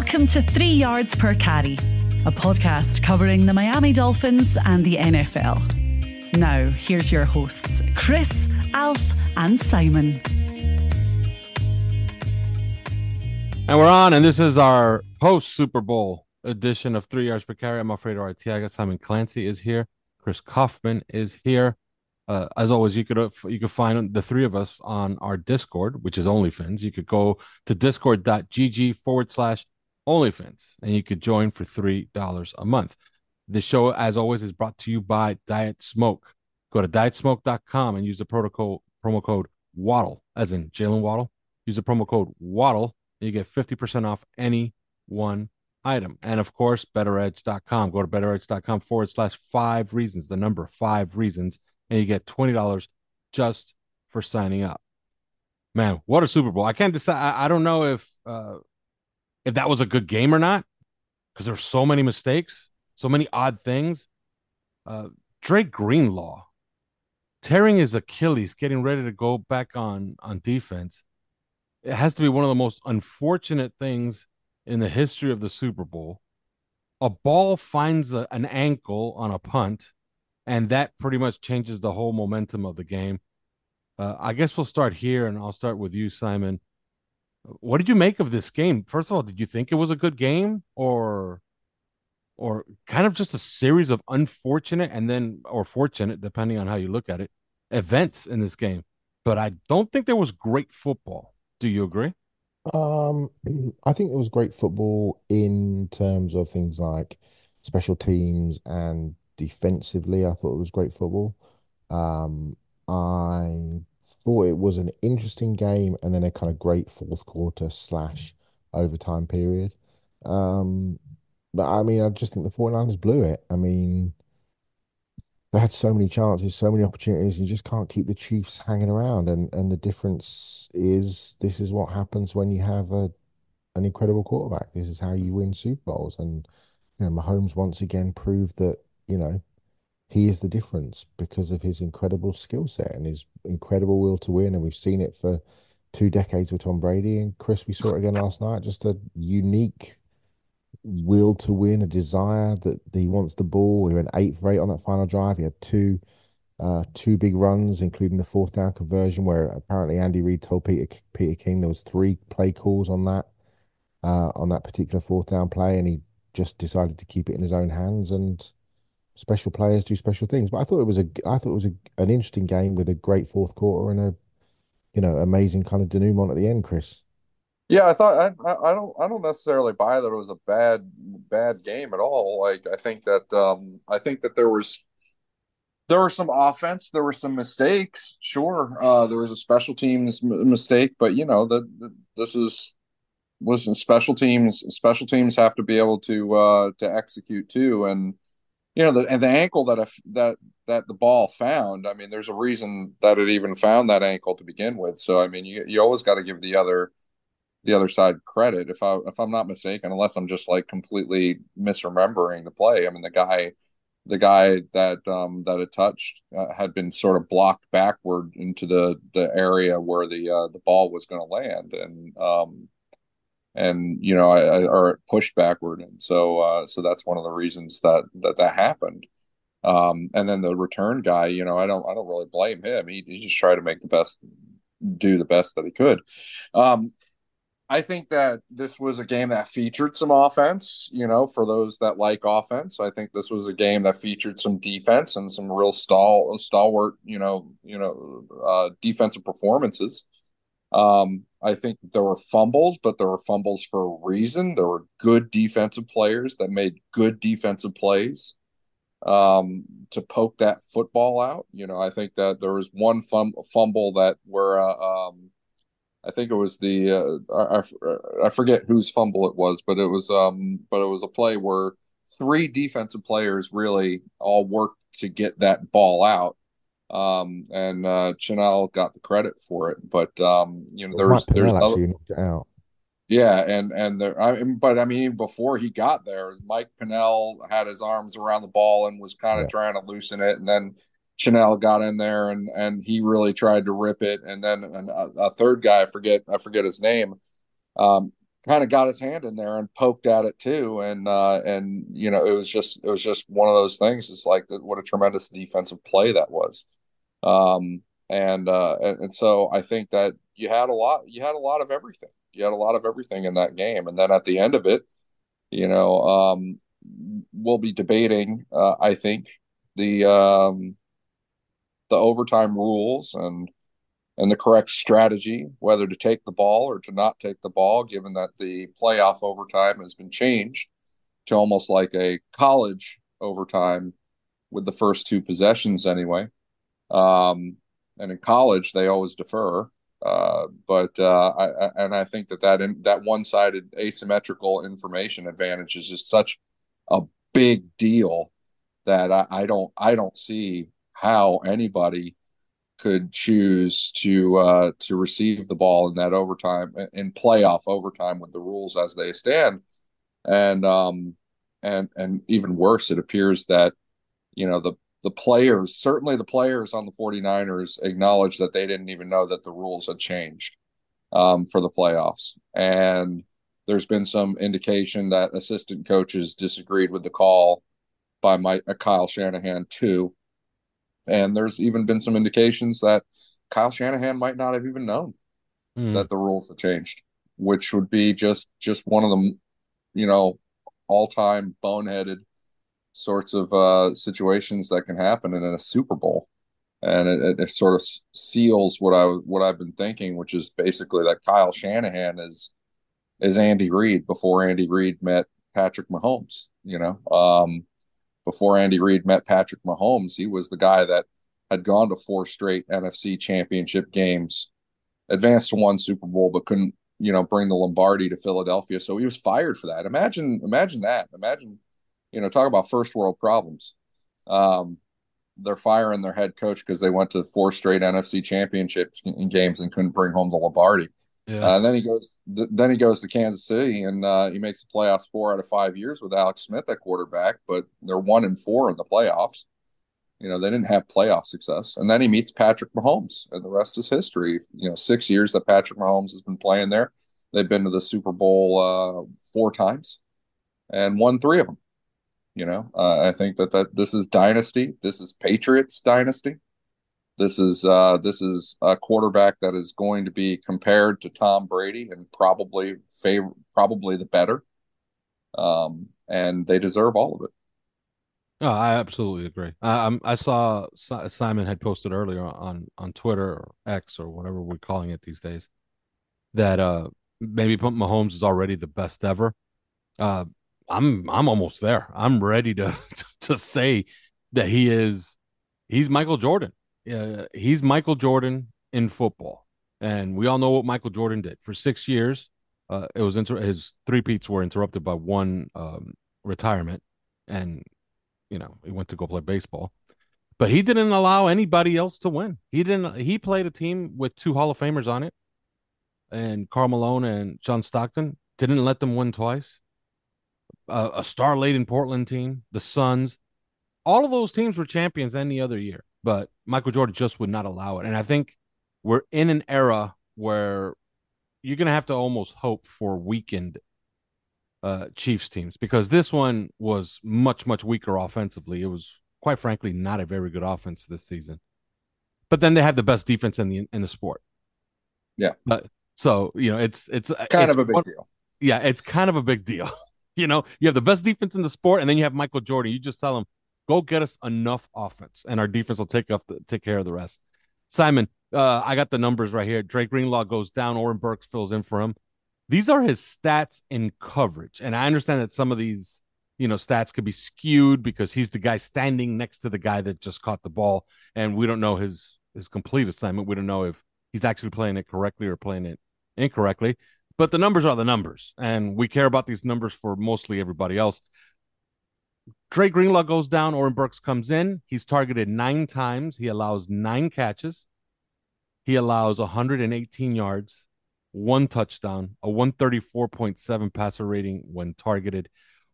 Welcome to Three Yards Per Carry, a podcast covering the Miami Dolphins and the NFL. Now, here's your hosts, Chris, Alf, and Simon. And we're on, and this is our post Super Bowl edition of Three Yards Per Carry. I'm Alfredo Arteaga. Simon Clancy is here. Chris Kouffman is here. Uh, as always, you could uh, you could find the three of us on our Discord, which is OnlyFins. You could go to discord.gg forward slash OnlyFins, and you could join for three dollars a month. The show, as always, is brought to you by Diet Smoke. Go to dietsmoke.com and use the protocol promo code Waddle, as in Jalen Waddle. Use the promo code Waddle, and you get 50% off any one item. And of course, betteredge.com. Go to betteredge.com forward slash five reasons, the number five reasons and you get $20 just for signing up. Man, what a Super Bowl. I can't decide. I, I don't know if uh, if that was a good game or not because there's so many mistakes, so many odd things. Uh, Dre Greenlaw tearing his Achilles, getting ready to go back on on defense. It has to be one of the most unfortunate things in the history of the Super Bowl. A ball finds a, an ankle on a punt and that pretty much changes the whole momentum of the game. Uh, I guess we'll start here, and I'll start with you, Simon. What did you make of this game? First of all, did you think it was a good game, or, or kind of just a series of unfortunate and then or fortunate, depending on how you look at it, events in this game? But I don't think there was great football. Do you agree? Um, I think it was great football in terms of things like special teams and defensively, I thought it was great football. Um, I thought it was an interesting game and then a kind of great fourth quarter slash overtime period. Um, but I mean, I just think the 49ers blew it. I mean, they had so many chances, so many opportunities. You just can't keep the Chiefs hanging around. And and the difference is this is what happens when you have a an incredible quarterback. This is how you win Super Bowls. And you know, Mahomes once again proved that you know, he is the difference because of his incredible skill set and his incredible will to win. And we've seen it for two decades with Tom Brady. And Chris, we saw it again last night. Just a unique will to win, a desire that he wants the ball. We went eight for eight on that final drive. He had two uh, two big runs, including the fourth down conversion, where apparently Andy Reid told Peter Peter King there was three play calls on that uh, on that particular fourth down play, and he just decided to keep it in his own hands and special players do special things. But I thought it was a I thought it was a, an interesting game with a great fourth quarter and a you know amazing kind of denouement at the end, Chris. Yeah, I thought I, I don't I don't necessarily buy that it was a bad bad game at all. Like I think that um I think that there was there were some offense, there were some mistakes. Sure, uh, there was a special teams m- mistake, but you know that this is listen special teams special teams have to be able to uh to execute too and you know, the, and the ankle that that that the ball found. I mean, there's a reason that it even found that ankle to begin with. So I mean, you you always got to give the other the other side credit. If I if I'm not mistaken, unless I'm just like completely misremembering the play. I mean, the guy the guy that um, that it touched uh, had been sort of blocked backward into the the area where the uh, the ball was going to land, and um, and you know, I, I or pushed backward, and so uh, so that's one of the reasons that that that happened. Um, and then the return guy, you know, I don't I don't really blame him. He, he just tried to make the best, do the best that he could. Um, I think that this was a game that featured some offense, you know, for those that like offense. I think this was a game that featured some defense and some real stall stalwart, you know, you know, uh, defensive performances. Um, I think there were fumbles, but there were fumbles for a reason. There were good defensive players that made good defensive plays um, to poke that football out. You know, I think that there was one fum- fumble that where uh, um, I think it was the uh, I, I forget whose fumble it was, but it was um but it was a play where three defensive players really all worked to get that ball out. Um, and uh, Chenal got the credit for it, but um, you know, there's there's other, out. Yeah, and and there, I mean, but I mean, before he got there, Mike Pennel had his arms around the ball and was kind of yeah. trying to loosen it, and then Chenal got in there and and he really tried to rip it, and then an, a, a, third guy, I forget I forget his name, um, kind of got his hand in there and poked at it too, and uh, and you know it was just it was just one of those things. It's like what a tremendous defensive play that was, um, and uh, and, so I think that you had a lot you had a lot of everything. You had a lot of everything in that game, and then at the end of it, you know, um, we'll be debating. Uh, I think the um, the overtime rules and and the correct strategy, whether to take the ball or to not take the ball, given that the playoff overtime has been changed to almost like a college overtime with the first two possessions anyway. Um, and in college, they always defer. Uh, but uh, I, and I think that that in, that one sided asymmetrical information advantage is just such a big deal that I, I don't I don't see how anybody could choose to uh, to receive the ball in that overtime in playoff overtime with the rules as they stand, and um, and and even worse, it appears that you know the the players certainly the players on the 49ers acknowledged that they didn't even know that the rules had changed um, for the playoffs and there's been some indication that assistant coaches disagreed with the call by my uh, Kyle Shanahan too and there's even been some indications that Kyle Shanahan might not have even known mm. that the rules had changed, which would be just just one of the you know all time boneheaded sorts of uh, situations that can happen in a Super Bowl. And it, it, sort of seals what I what I've been thinking, which is basically that Kyle Shanahan is is Andy Reid before Andy Reid met Patrick Mahomes. You know, um, before Andy Reid met Patrick Mahomes, he was the guy that had gone to four straight NFC championship games, advanced to one Super Bowl, but couldn't, you know, bring the Lombardi to Philadelphia. So he was fired for that. Imagine, imagine that. Imagine, you know, talk about first world problems. Um, they're firing their head coach because they went to four straight NFC championships in games and couldn't bring home the Lombardi. Yeah. Uh, and then he goes. Th- then he goes to Kansas City, and uh, he makes the playoffs four out of five years with Alex Smith at quarterback. But they're one and four in the playoffs. You know they didn't have playoff success. And then he meets Patrick Mahomes, and the rest is history. You know, six years that Patrick Mahomes has been playing there. They've been to the Super Bowl uh, four times, and won three of them. You know, uh, I think that that this is dynasty. This is Patriots dynasty. This is uh, this is a quarterback that is going to be compared to Tom Brady and probably favor probably the better. Um, and they deserve all of it. Oh, I absolutely agree. I, I saw Simon had posted earlier on on Twitter or X or whatever we're calling it these days that uh maybe Mahomes is already the best ever. Uh, I'm I'm almost there. I'm ready to to say that he is he's Michael Jordan uh, he's Michael Jordan in football, and we all know what Michael Jordan did for six years. Uh, it was inter- his three peats were interrupted by one um, retirement, and you know he went to go play baseball. But he didn't allow anybody else to win. He didn't. He played a team with two Hall of Famers on it, and Karl Malone and John Stockton didn't let them win twice. Uh, a star-laden Portland team, the Suns, all of those teams were champions any other year but Michael Jordan just would not allow it. And I think we're in an era where you're going to have to almost hope for weakened uh, Chiefs teams because this one was much, much weaker offensively. It was, quite frankly, not a very good offense this season. But then they have the best defense in the in the sport. Yeah. But so you know, it's it's kind it's of a big one, deal. Yeah, it's kind of a big deal. you know, you have the best defense in the sport, and then you have Michael Jordan. You just tell him, Go get us enough offense, and our defense will take up the, take care of the rest. Simon, uh, I got the numbers right here. Dre Greenlaw goes down. Oren Burks fills in for him. These are his stats in coverage, and I understand that some of these, you know, stats could be skewed because he's the guy standing next to the guy that just caught the ball, and we don't know his his complete assignment. We don't know if he's actually playing it correctly or playing it incorrectly, but the numbers are the numbers, and we care about these numbers for mostly everybody else. Dre Greenlaw goes down. Oren Burks comes in. He's targeted nine times. He allows nine catches. He allows 118 yards, one touchdown, a 134.7 passer rating when targeted.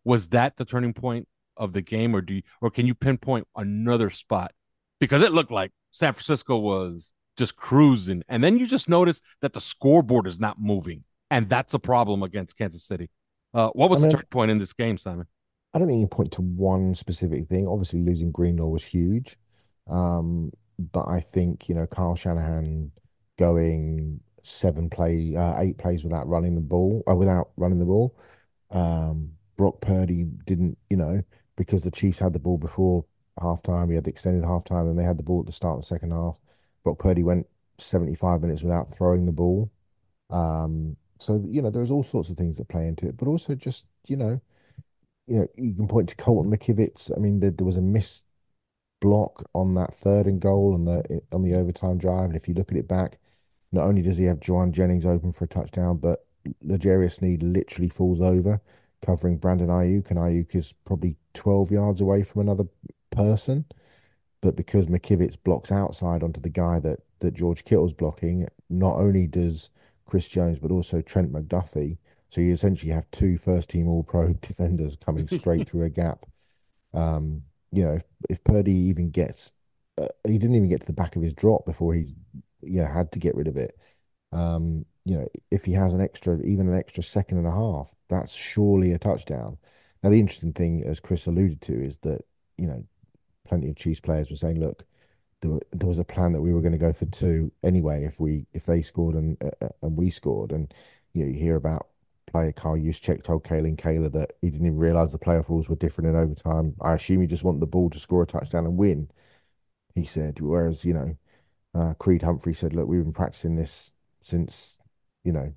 Was that the turning point of the game, or do you, or can you pinpoint another spot? Because it looked like San Francisco was just cruising, and then you just notice that the scoreboard is not moving, and that's a problem against Kansas City. Uh, what was I mean, the turning point in this game, Simon? I don't think you point to one specific thing. Obviously, losing Greenlaw was huge, um, but I think you know Kyle Shanahan going seven play, uh, eight plays without running the ball, uh, without running the ball. Um, Brock Purdy didn't, you know, because the Chiefs had the ball before halftime. We had the extended halftime, and they had the ball at the start of the second half. Brock Purdy went 75 minutes without throwing the ball. Um, so you know, there's all sorts of things that play into it, but also just you know, you know, you can point to Colton McKivitz. I mean, there, there was a missed block on that third and goal on the on the overtime drive, and if you look at it back, not only does he have Jauan Jennings open for a touchdown, but L'Jarius Sneed literally falls over covering Brandon Aiyuk, and Aiyuk is probably 12 yards away from another person. But because McKivitz blocks outside onto the guy that, that George Kittle's blocking, not only does Chris Jones, but also Trent McDuffie. So you essentially have two first team All Pro defenders coming straight through a gap. Um, you know, if, if Purdy even gets, uh, he didn't even get to the back of his drop before he, you know, had to get rid of it. Um, you know, if he has an extra, even an extra second and a half, that's surely a touchdown. Now, the interesting thing, as Chris alluded to, is that, you know, plenty of Chiefs players were saying, look, there, there was a plan that we were going to go for two anyway if we if they scored and uh, uh, and we scored. And, you know, you hear about player Kyle Juszczyk told Kalyn Kahler that he didn't even realize the playoff rules were different in overtime. I assume he just wanted the ball to score a touchdown and win, he said. Whereas, you know, uh, Creed Humphrey said, look, we've been practicing this since you know,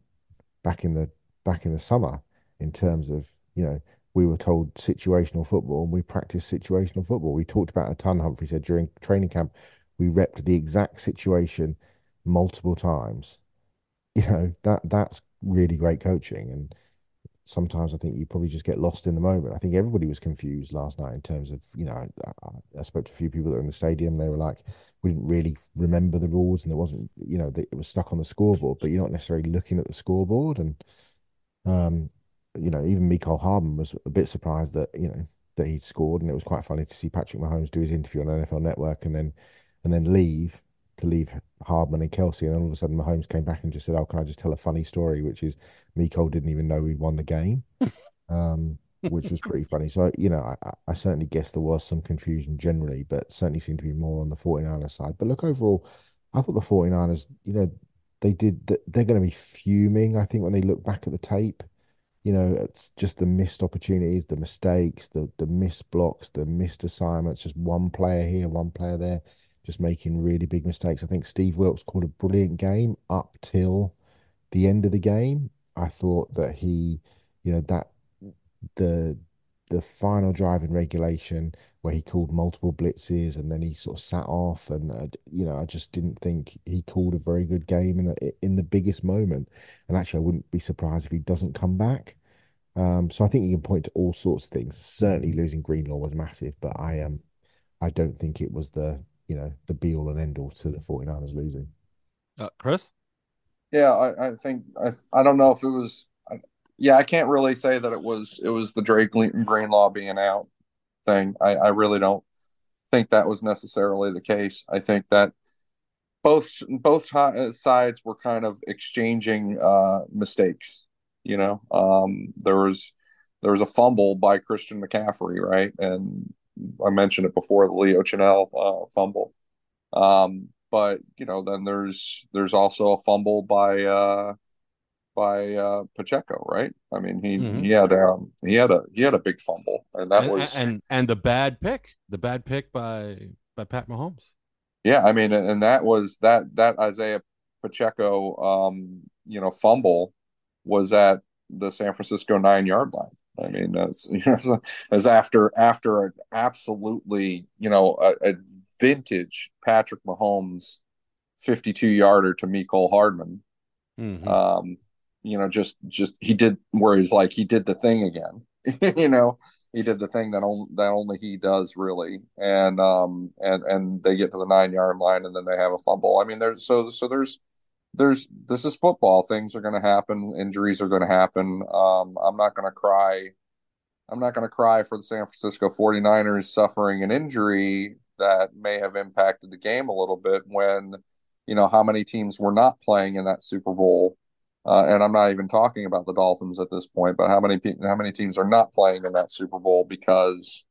back in the back in the summer in terms of you know we were told situational football and we practiced situational football. We talked about a ton. Humphrey said during training camp we repped the exact situation multiple times. You know that that's really great coaching and sometimes I think you probably just get lost in the moment. I think everybody was confused last night in terms of, you know, I, I, spoke to a few people that were in the stadium. They were like, we didn't really remember the rules and it wasn't, you know, it was stuck on the scoreboard, but you're not necessarily looking at the scoreboard. And, um, you know, even Mecole Hardman was a bit surprised that, you know, that he'd scored. And it was quite funny to see Patrick Mahomes do his interview on NFL Network and then, and then leave to leave Hardman and Kelce. and then all of a sudden Mahomes came back and just said, "Oh, can I just tell a funny story?" Which is Mecole didn't even know he'd won the game, um, which was pretty funny. So you know, I, I, certainly guess there was some confusion generally, but certainly seemed to be more on the 49ers side. But look, overall, I thought the 49ers, you know, they did. They're going to be fuming. I think when they look back at the tape. You know, it's just the missed opportunities, the mistakes, the the missed blocks, the missed assignments. Just one player here, one player there just making really big mistakes. I think Steve Wilks called a brilliant game up till the end of the game. I thought that he, you know, that the the final drive in regulation where he called multiple blitzes and then he sort of sat off and uh, you know I just didn't think he called a very good game in the in the biggest moment and actually I wouldn't be surprised if he doesn't come back um, so I think you can point to all sorts of things certainly losing Greenlaw was massive but I am um, I don't think it was the you know the be all and end all to the 49ers losing. Uh, Chris? Yeah, I, I think I I don't know if it was yeah, I can't really say that it was it was the Dre Greenlaw being out thing. I, I really don't think that was necessarily the case. I think that both both sides were kind of exchanging uh, mistakes. You know, um, there was there was a fumble by Christian McCaffrey, right, and I mentioned it before the Leo Chenal uh, fumble. Um, but you know, then there's there's also a fumble by uh, by uh, Pacheco, right? I mean, he mm-hmm. he had um, he had a he had a big fumble, and that and, was and and the bad pick, the bad pick by by Pat Mahomes. Yeah, I mean, and that was that that Isaiah Pacheco, um, you know, fumble was at the San Francisco nine yard line. I mean, as you know, as after after an absolutely you know a, a vintage Patrick Mahomes fifty two yarder to Mecole Hardman, Mhm. Um, you know, just just he did where he's like he did the thing again. you know, he did the thing that on, that only he does really, and um and and they get to the nine yard line and then they have a fumble. I mean, there's so so there's there's this is football. Things are going to happen. Injuries are going to happen. Um, I'm not going to cry. I'm not going to cry for the San Francisco 49ers suffering an injury that may have impacted the game a little bit when, you know, how many teams were not playing in that Super Bowl. Uh, and I'm not even talking about the Dolphins at this point, but how many how many teams are not playing in that Super Bowl because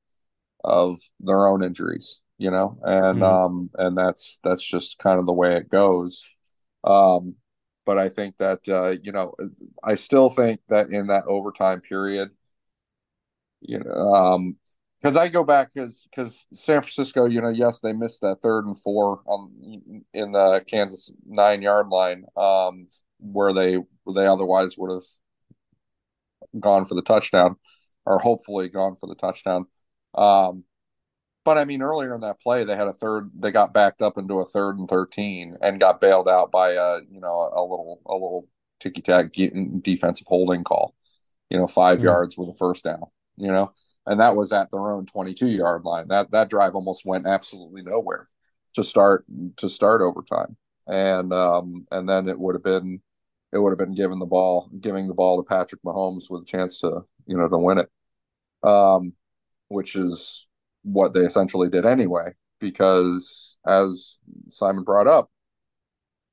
of their own injuries, you know? And Mhm. um and that's that's just kind of the way it goes. Um, but I think that uh, you know, I still think that in that overtime period, you know, um, because I go back because because San Francisco, you know, yes, they missed that third and four on in the Kansas nine yard line, um, where they they otherwise would have gone for the touchdown, or hopefully gone for the touchdown. Um, but I mean, earlier in that play, they had a third. They got backed up into a third and thirteen, and got bailed out by a you know a little a little ticky tack defensive holding call. You know, five Hmm. yards with a first down. You know, and that was at their own twenty two yard line. That that drive almost went absolutely nowhere to start to start overtime, and um and then it would have been it would have been giving the ball giving the ball to Patrick Mahomes with a chance to you know to win it. Um, which is what they essentially did anyway, because as Simon brought up,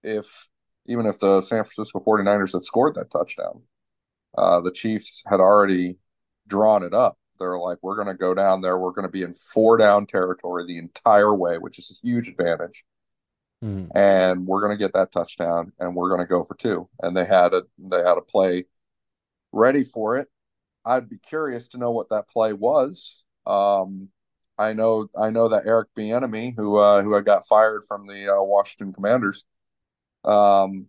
if even if the San Francisco 49ers had scored that touchdown, uh, the Chiefs had already drawn it up. They're like, we're going to go down there. We're going to be in four down territory the entire way, which is a huge advantage. Mhm. And we're going to get that touchdown, and we're going to go for two. And they had a they had a play ready for it. I'd be curious to know what that play was. Um, I know I know that Eric Bieniemy, who uh, who had got fired from the uh, Washington Commanders, um,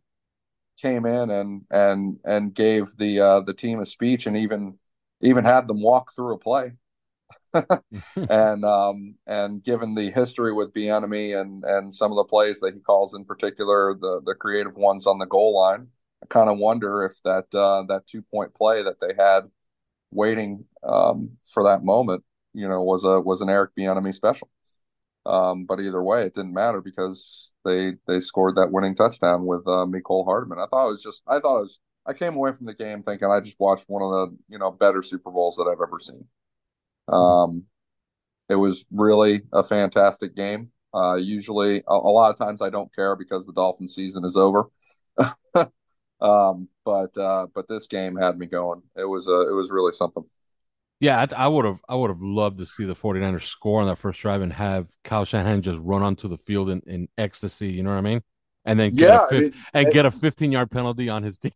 came in and and and gave the uh, the team a speech and even even had them walk through a play. and um, and given the history with Bieniemy and and some of the plays that he calls in particular, the the creative ones on the goal line, I kind of wonder if that uh, that two point play that they had waiting um, for that moment, you know, was a was an Eric Bieniemy special. Um, but either way, it didn't matter because they they scored that winning touchdown with uh, Mecole Hardman. I thought it was just I thought it was I came away from the game thinking I just watched one of the you know better Super Bowls that I've ever seen. Um, it was really a fantastic game. Uh, usually, a, a lot of times I don't care because the Dolphin season is over. um, but uh, but this game had me going. It was uh, it was really something. Yeah, I would have I would have loved to see the 49ers score on that first drive and have Kyle Shanahan just run onto the field in, in ecstasy, you know what I mean? And then get Yeah, a I fif- mean, and it- get a 15 yard penalty on his team.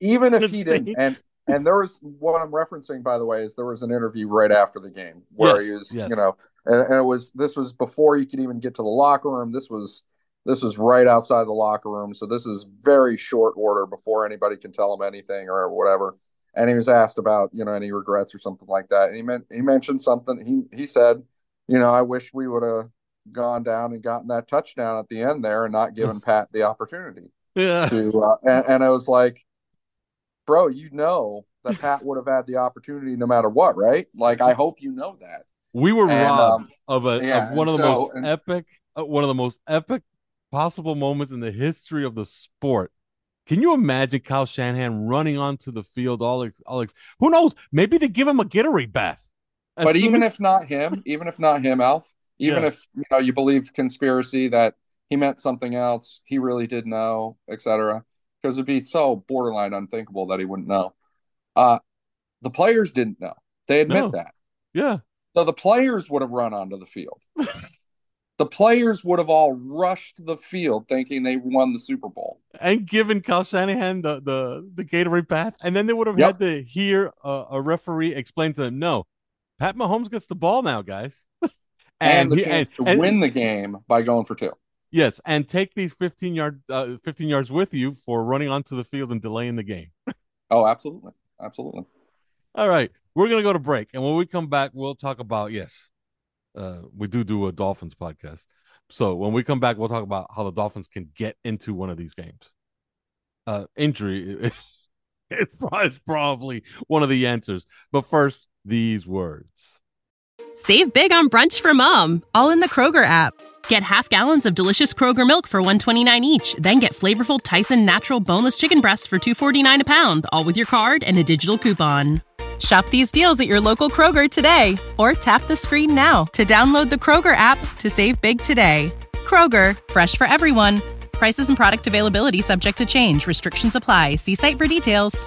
even if This he didn't and and there was what i'm referencing by the way is there was an interview right after the game where Yes, he was yes. you know and, and it was this was before you could even get to the locker room this was this was right outside the locker room so this is very short order before anybody can tell him anything or whatever and he was asked about you know any regrets or something like that and he meant he mentioned something he he said you know i wish we would have gone down and gotten that touchdown at the end there and not given pat the opportunity Yeah. to uh, and, and I was like, bro, you know that Pat would have had the opportunity no matter what, right? Like I hope you know that. We were And, robbed um, of a yeah, of one of the so- most and- epic uh, one of the most epic possible moments in the history of the sport. Can you imagine Kyle Shanahan running onto the field all ex- all who knows? Maybe they give him a Gatorade bath. As but even as- if not him, even if not him, Alf, even Yeah. if you know you believe conspiracy that he meant something else, he really did know, etc. Because it'd be so borderline unthinkable that he wouldn't know. Uh the players didn't know. They admit No. that. yeah. So the players would have run onto the field. the players would have all rushed the field thinking they won the Super Bowl. and given Kyle Shanahan the the the Gatorade bath, and then they would have Yep. had to hear a, a referee explain to them, "No, Pat Mahomes gets the ball now, guys." And, the he- chance and- to and- win the game by going for two. Yes, and take these fifteen yard uh, fifteen yards with you for running onto the field and delaying the game. Oh, absolutely. Absolutely. All right, we're gonna go to break, and when we come back, we'll talk about yes, uh, we do do a Dolphins podcast. So when we come back, we'll talk about how the Dolphins can get into one of these games. uh, injury is probably one of the answers. But first, these words. Save big on brunch for mom, all in the Kroger app. Get half gallons of delicious Kroger milk for 129 each, then get flavorful Tyson natural boneless chicken breasts for 249 a pound, all with your card and a digital coupon. Shop these deals at your local Kroger today or tap the screen now to download the Kroger app to save big today. Kroger, fresh for everyone. Prices and product availability subject to change. Restrictions apply. See site for details.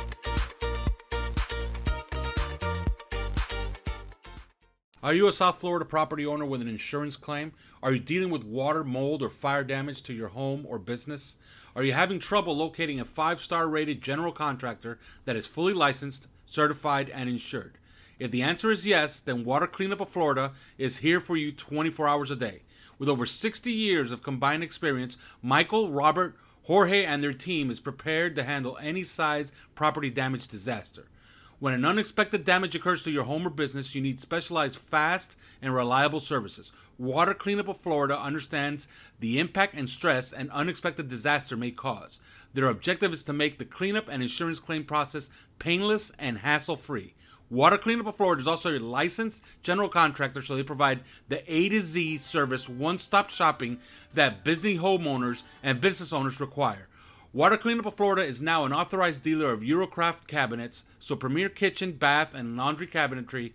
Are you a South Florida property owner with an insurance claim? Are you dealing with water, mold, or fire damage to your home or business? Are you having trouble locating a five star rated general contractor that is fully licensed, certified, and insured? If the answer is yes, then Water Cleanup of Florida is here for you 24 hours a day. With over 60 years of combined experience, Michael, Robert, Jorge, and their team is prepared to handle any size property damage disaster. When an unexpected damage occurs to your home or business, you need specialized, fast, and reliable services. Water Cleanup of Florida understands the impact and stress an unexpected disaster may cause. Their objective is to make the cleanup and insurance claim process painless and hassle free. Water Cleanup of Florida is also a licensed general contractor, so they provide the A to Z service, one stop shopping that busy homeowners and business owners require. Water Cleanup of Florida is now an authorized dealer of Eurocraft cabinets, so premier kitchen, bath, and laundry cabinetry,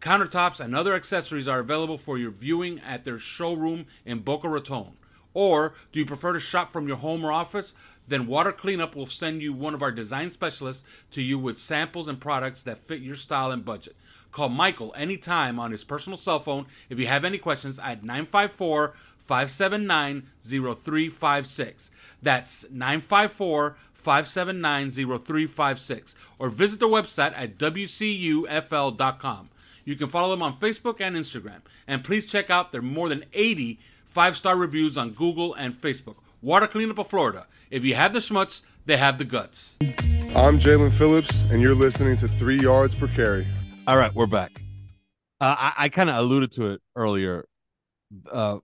countertops, and other accessories are available for your viewing at their showroom in Boca Raton. Or do you prefer to shop from your home or office? Then Water Cleanup will send you one of our design specialists to you with samples and products that fit your style and budget. Call Michael anytime on his personal cell phone if you have any questions at 954 579 0356. That's 954 579 0356. Or visit their website at WCUFL.com. You can follow them on Facebook and Instagram. And please check out their more than 80 five star reviews on Google and Facebook. Water Cleanup of Florida. If you have the schmutz, they have the guts. I'm Jaelan Phillips, and you're listening to Three Yards Per Carry. All right, we're back. Uh, I, I kind of alluded to it earlier. Uh,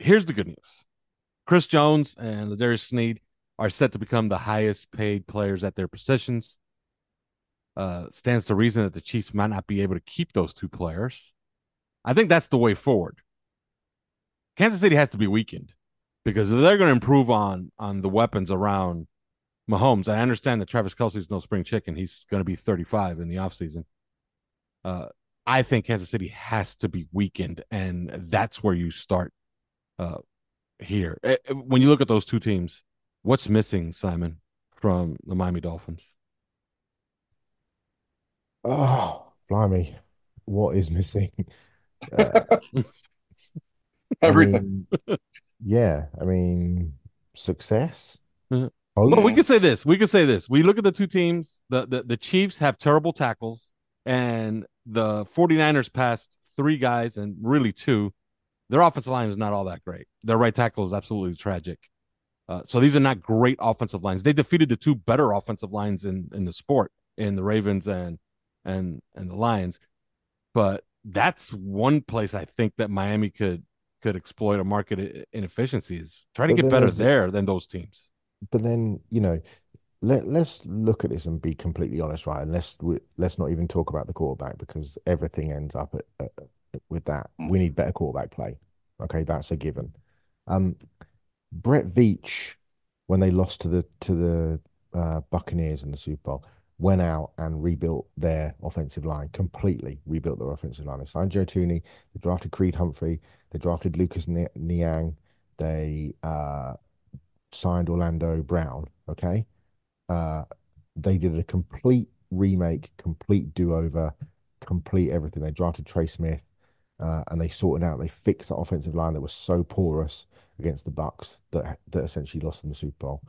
here's the good news Chris Jones and L'Jarius Sneed are set to become the highest paid players at their positions. Uh, stands to reason that the Chiefs might not be able to keep those two players. I think that's the way forward. Kansas City has to be weakened because if they're going to improve on on the weapons around Mahomes, I understand that Travis Kelce's no spring chicken. He's going to be 35 in the offseason. Uh, I think Kansas City has to be weakened, and that's where you start uh, here. Eh, eh, when you look at those two teams, what's missing, Simon, from the Miami Dolphins? Oh, blimey. What is missing? Uh, Everything. I mean, yeah, I mean, success. Oh, Well, we could say this. We could say this. We look at the two teams. The, the the Chiefs have terrible tackles, and the 49ers passed three guys and really two. Their offensive line is not all that great. Their right tackle is absolutely tragic. Uh, so these are not great offensive lines. They defeated the two better offensive lines in in the sport, in the Ravens and and and the Lions. But that's one place I think that Miami could could exploit a market inefficiencies. Try to But get better there than those teams. but then you know, let let's look at this and be completely honest, right? And let's we, let's not even talk about the quarterback because everything ends up at, at, with that. We need better quarterback play. Okay, that's a given. Um, Brett Veach, when they lost to the to the uh, Buccaneers in the Super Bowl, went out and rebuilt their offensive line completely. Rebuilt their offensive line. They signed Joe Thuney. They drafted Creed Humphrey. They drafted Lucas Ni- Niang. They uh, signed Orlando Brown. Okay, uh, they did a complete remake, complete do-over, complete everything. They drafted Trey Smith, uh, and they sorted out. They fixed that offensive line that was so porous against the Bucs that that essentially lost in the Super Bowl.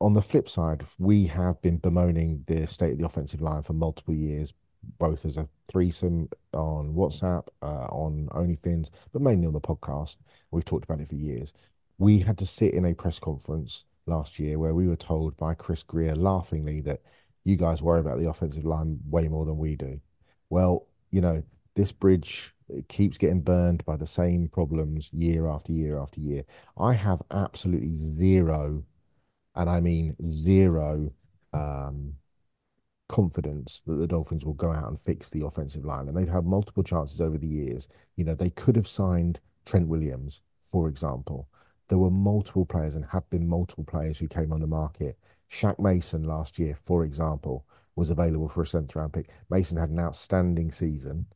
On the flip side, we have been bemoaning the state of the offensive line for multiple years, both as a threesome on WhatsApp, uh, on OnlyFins, but mainly on the podcast. We've talked about it for years. We had to sit in a press conference last year where we were told by Chris Grier laughingly that you guys worry about the offensive line way more than we do. Well, you know, this bridge keeps getting burned by the same problems year after year after year. I have absolutely zero and I mean zero um, confidence that the Dolphins will go out and fix the offensive line. And they've had multiple chances over the years. You know, they could have signed Trent Williams, for example. There were multiple players and have been multiple players who came on the market. Shaq Mason last year, for example, was available for a centre round pick. Mason had an outstanding season.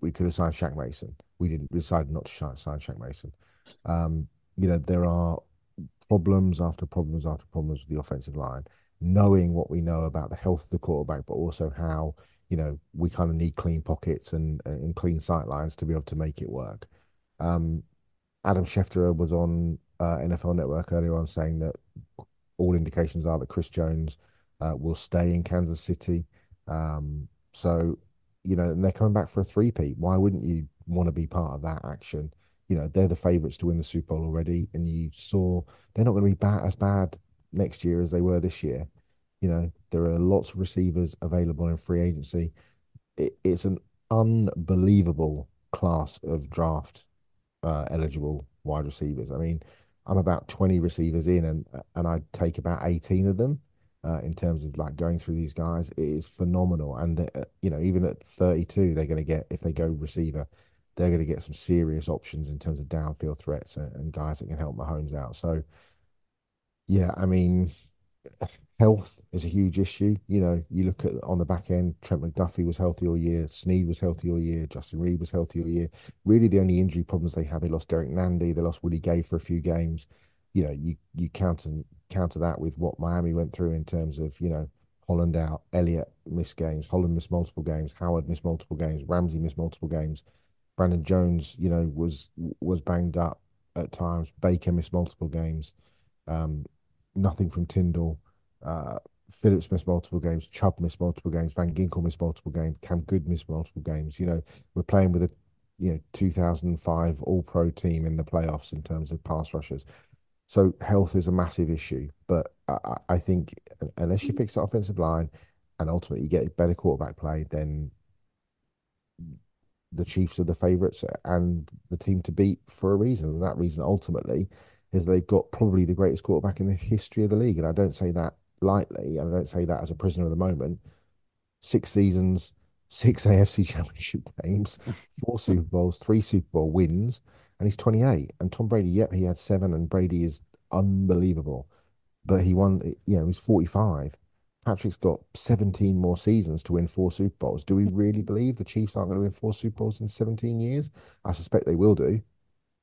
We could have signed Shaq Mason. We didn't. We decided not to sign Shaq Mason. Um, you know, there are problems after problems after problems with the offensive line. Knowing what we know about the health of the quarterback, but also how you know we kind of need clean pockets and and clean sight lines to be able to make it work. Um, Adam Schefter was on uh, NFL Network earlier on saying that all indications are that Chris Jones uh, will stay in Kansas City. Um, so, you know, and they're coming back for a three-peat. Why wouldn't you want to be part of that action? You know, they're the favourites to win the Super Bowl already, and you saw they're not going to be bad as bad next year as they were this year. You know, there are lots of receivers available in free agency. It, it's an unbelievable class of draft uh, eligible wide receivers. I mean, I'm about 20 receivers in, and and I take about 18 of them uh, in terms of like going through these guys. It is phenomenal, and uh, you know even at 32, they're going to get if they go receiver, they're going to get some serious options in terms of downfield threats and, and guys that can help Mahomes out. So, yeah, I mean, health is a huge issue. You know, you look at on the back end, Trent McDuffie was healthy all year, Sneed was healthy all year, Justin Reid was healthy all year. Really, the only injury problems they had, they lost Derrick Nnadi, they lost Willie Gay for a few games. You know, you you counter counter that with what Miami went through in terms of you know Holland out, Elliott missed games, Holland missed multiple games, Howard missed multiple games, Ramsey missed multiple games, Brandon Jones, you know, was was banged up at times, Baker missed multiple games, um, nothing from Tindall. Uh, Phillips missed multiple games. Chubb missed multiple games. Van Ginkel missed multiple games. Cam Goode missed multiple games. You know, we're playing with a you know 2005 All Pro team in the playoffs in terms of pass rushers. So health is a massive issue, but I, I think unless you fix the offensive line and ultimately you get a better quarterback play, then the Chiefs are the favourites and the team to beat for a reason. And that reason ultimately is they've got probably the greatest quarterback in the history of the league. And I don't say that lightly, and I don't say that as a prisoner of the moment. Six seasons, six AFC championship games, four Super Bowls, three Super Bowl wins and he's 28. And Tom Brady, yep, he had seven, and Brady is unbelievable. But he won, you know, he's 45. Patrick's got 17 more seasons to win four Super Bowls. Do we really believe the Chiefs aren't going to win four Super Bowls in 17 years? I suspect they will do.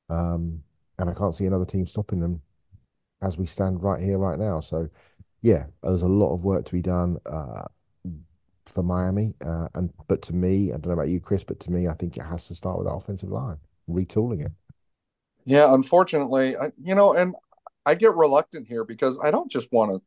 Um, and I can't see another team stopping them as we stand right here, right now. So, yeah, there's a lot of work to be done uh, for Miami. Uh, and but to me, I don't know about you, Chris, but to me, I think it has to start with the offensive line, retooling it. Yeah, unfortunately, I, you know, and I get reluctant here because I don't just want to,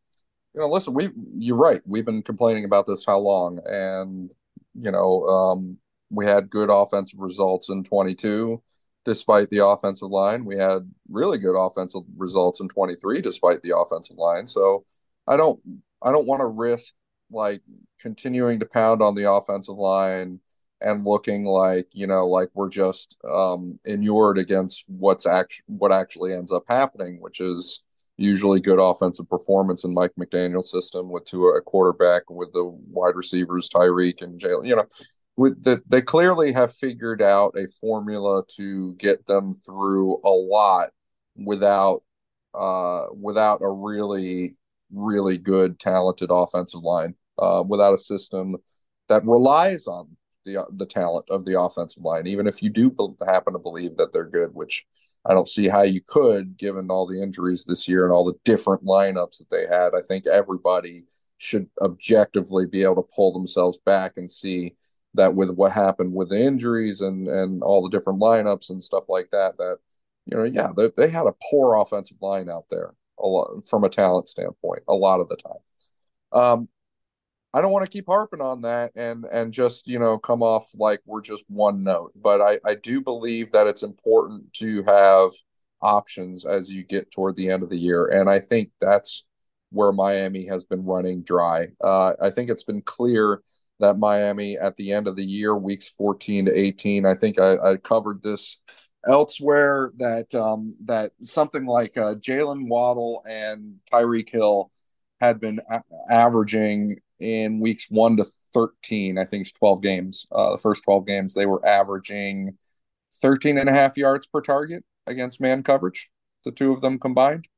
you know, listen. We, you're right. We've been complaining about this how long, and you know, um, we had good offensive results in 22, despite the offensive line. We had really good offensive results in 23, despite the offensive line. So, I don't, I don't want to risk like continuing to pound on the offensive line and looking like you know like we're just um inured against what's act what actually ends up happening which is usually good offensive performance in Mike McDaniel's system with to a quarterback with the wide receivers Tyreek and Jalen you know with the, they clearly have figured out a formula to get them through a lot without uh without a really really good talented offensive line uh without a system that relies on the the talent of the offensive line, even if you do happen to believe that they're good, which I don't see how you could, given all the injuries this year and all the different lineups that they had. I think everybody should objectively be able to pull themselves back and see that with what happened with the injuries and and all the different lineups and stuff like that, that you know, yeah, they, they had a poor offensive line out there a lot from a talent standpoint a lot of the time. Um, I don't want to keep harping on that and and just you know come off like we're just one note, but I I do believe that it's important to have options as you get toward the end of the year, and I think that's where Miami has been running dry. Uh, I think it's been clear that Miami at the end of the year, weeks 14 to 18, I think I, I covered this elsewhere that um, that something like uh, Jalen Waddle and Tyreek Hill had been a- averaging in weeks one to 13, I think it's 12 games. Uh, the first 12 games, they were averaging 13 and a half yards per target against man coverage, the two of them combined.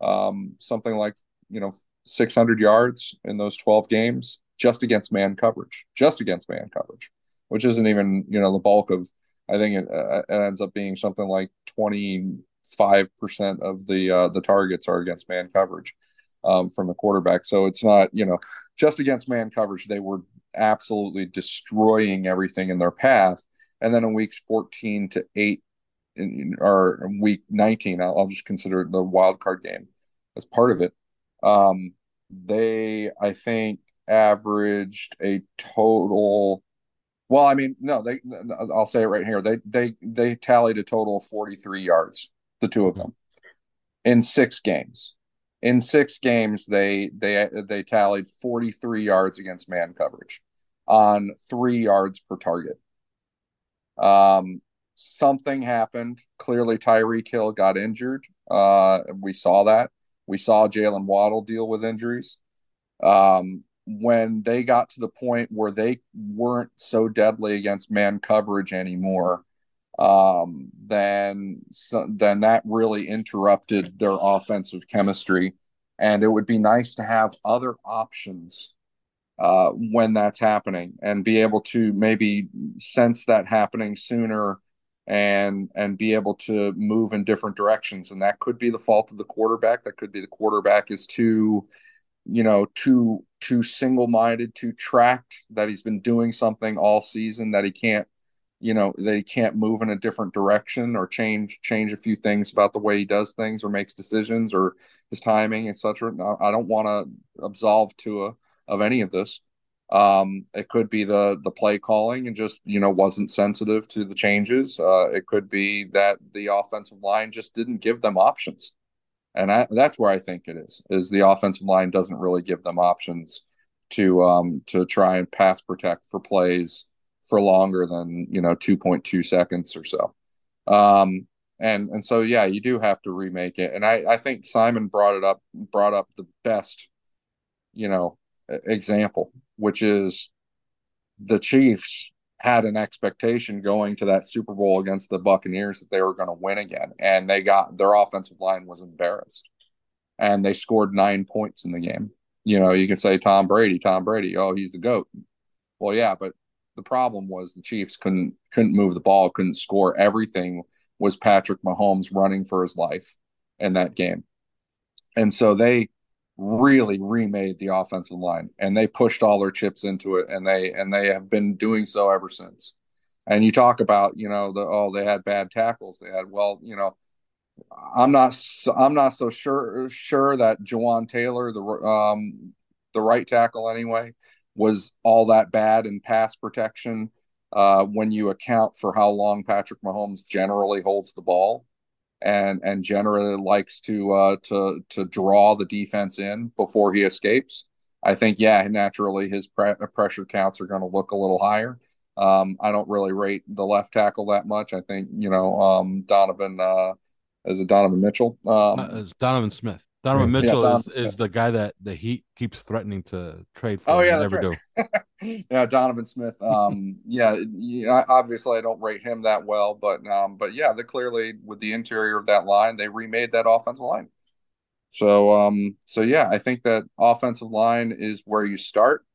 Um, something like, you know, 600 yards in those 12 games just against man coverage, just against man coverage, which isn't even, you know, the bulk of, I think it, uh, it ends up being something like 25% of the, uh, the targets are against man coverage um, from the quarterback. So it's not, you know, just against man coverage, they were absolutely destroying everything in their path. And then in weeks 14 to 8, in, or week 19, I'll, I'll just consider the wild card game as part of it. Um, they, I think, averaged a total. Well, I mean, no, they. I'll say it right here. They they they tallied a total of 43 yards, the two of them, in six games in six games they they they tallied 43 yards against man coverage on three yards per target. Um something happened. Clearly Tyreek Hill got injured. Uh we saw that. We saw Jalen Waddle deal with injuries. Um when they got to the point where they weren't so deadly against man coverage anymore um, then so, then that really interrupted their offensive chemistry. And it would be nice to have other options uh, when that's happening and be able to maybe sense that happening sooner and and be able to move in different directions. And that could be the fault of the quarterback. That could be the quarterback is too, you know, too too single minded, too tracked. That he's been doing something all season that he can't you know that he can't move in a different direction or change change a few things about the way he does things or makes decisions or his timing etc i don't want to absolve Tua of any of this. Um, it could be the the play calling and just you know wasn't sensitive to the changes. Uh, it could be that the offensive line just didn't give them options. And I, that's where i think it is is the offensive line doesn't really give them options to um, to try and pass protect for plays for longer than you know 2.2 seconds or so. Um and and so yeah you do have to remake it. And i i think simon brought it up brought up the best you know example which is the chiefs had an expectation going to that super bowl against the buccaneers that they were going to win again and they got their offensive line was embarrassed. And they scored nine points in the game. You know you can say tom brady tom brady oh he's the goat. Well yeah but the problem was the Chiefs couldn't couldn't move the ball, couldn't score. Everything was Patrick Mahomes running for his life in that game. And so they really remade the offensive line and they pushed all their chips into it and they and they have been doing so ever since. And you talk about, you know, the oh they had bad tackles. They had well, you know, I'm not I'm not so sure sure that Jawaan Taylor the um the right tackle anyway was all that bad in pass protection uh, when you account for how long Patrick Mahomes generally holds the ball and and generally likes to uh, to to draw the defense in before he escapes. I think yeah, naturally his pre- pressure counts are going to look a little higher. Um, I don't really rate the left tackle that much. I think you know um, Donovan uh, is it Donovan Mitchell? Um, uh, Donovan Smith. Donovan Mitchell yeah, is, is the guy that the Heat keeps threatening to trade for. Oh yeah, never right. do. yeah, Donovan Smith. Um, yeah, yeah, obviously I don't rate him that well, but um, but yeah, they clearly with the interior of that line, they remade that offensive line. So um, so yeah, I think that offensive line is where you start,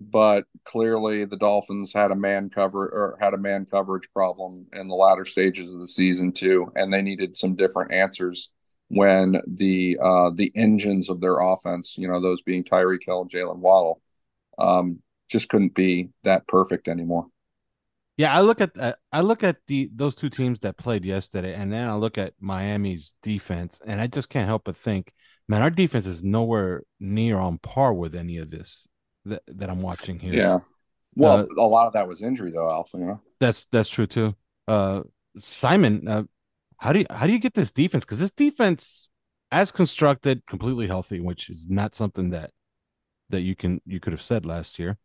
but clearly the Dolphins had a man cover or had a man coverage problem in the latter stages of the season too, and they needed some different answers when the uh, the engines of their offense, you know, those being Tyreek Hill and Jalen Waddle, um, just couldn't be that perfect anymore. Yeah, I look at uh, I look at the those two teams that played yesterday, and then I look at Miami's defense, and I just can't help but think, man, our defense is nowhere near on par with any of this that, that I'm watching here. Yeah, well, uh, a lot of that was injury though, Alpha. You know, that's that's true too. Uh, Simon, uh, how do you how do you get this defense? Because this defense, as constructed, completely healthy, which is not something that that you can you could have said last year.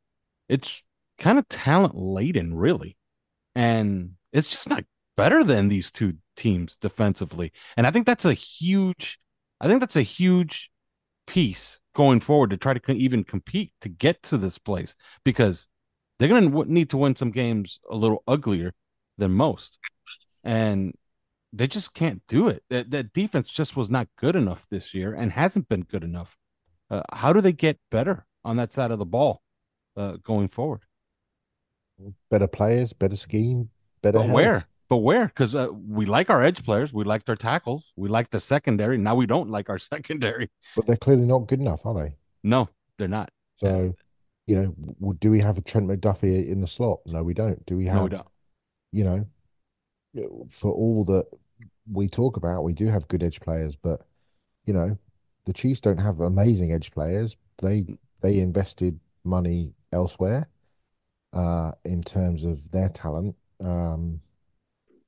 It's kind of talent laden, really, and it's just not better than these two teams defensively. And I think that's a huge I think that's a huge piece going forward to try to even compete to get to this place because they're going to need to win some games a little uglier than most. And they just can't do it. That, that defense just was not good enough this year and hasn't been good enough. Uh, how do they get better on that side of the ball uh, going forward? Better players, better scheme, better. But where? But where? Because uh, we like our edge players, we liked our tackles, we like the secondary. Now we don't like our secondary. But they're clearly not good enough, are they? No, they're not. So, you know, do we have a Trent McDuffie in the slot? No, we don't. Do we have? No, we don't. You know, for all that we talk about, we do have good edge players, but you know, the Chiefs don't have amazing edge players. They they invested money elsewhere uh, in terms of their talent. Um,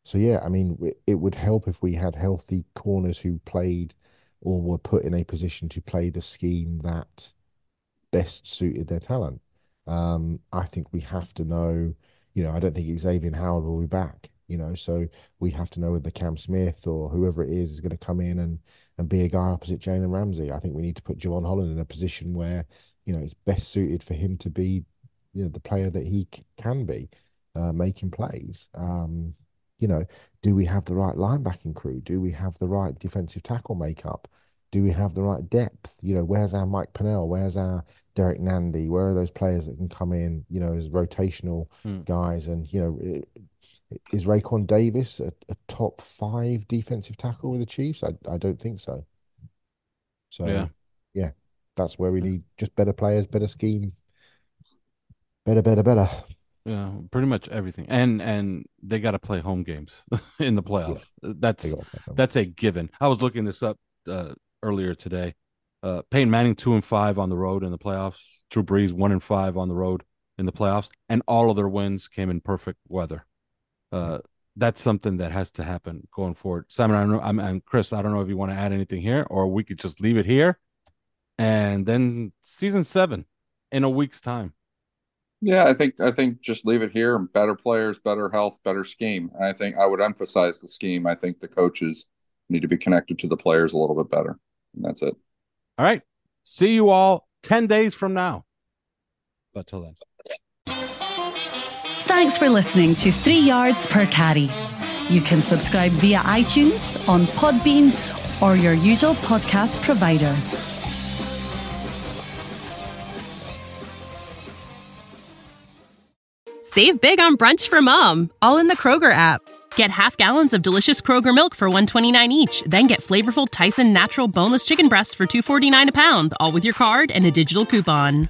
so yeah, I mean, it would help if we had healthy corners who played or were put in a position to play the scheme that best suited their talent. Um, I think we have to know. You know, I don't think Xavier Howard will be back. You know, so we have to know whether Cam Smith or whoever it is is going to come in and and be a guy opposite Jalen Ramsey. I think we need to put Jevon Holland in a position where you know it's best suited for him to be you know the player that he c- can be, uh, making plays. Um, you know, do we have the right linebacking crew? Do we have the right defensive tackle makeup? Do we have the right depth? You know, where's our Mike Pennel? Where's our Derrick Nnadi? Where are those players that can come in, you know, as rotational hmm. guys? And, you know, is Raekwon Davis a, a, top five defensive tackle with the Chiefs? I, I don't think so. So, yeah. yeah, that's where we need just better players, better scheme, better, better, better. Yeah, pretty much everything, and and they got to play home games in the playoffs. Yeah. That's that's a given. I was looking this up uh, earlier today. Uh, Peyton Manning two and five on the road in the playoffs. Drew Brees one and five on the road in the playoffs, and all of their wins came in perfect weather. Uh, that's something that has to happen going forward. Simon, I know, I'm, and Chris, I don't know if you want to add anything here, or we could just leave it here, and then season seven in a week's time. Yeah, I think I think just leave it here. Better players, better health, better scheme. I think I would emphasize the scheme. I think the coaches need to be connected to the players a little bit better. And that's it. All right. See you all 10 days from now. But till then. Thanks for listening to Three Yards Per Carry. You can subscribe via iTunes, on Podbean, or your usual podcast provider. Save big on brunch for mom, all in the Kroger app. Get half gallons of delicious Kroger milk for 129 each, then get flavorful Tyson natural boneless chicken breasts for 249 a pound, all with your card and a digital coupon.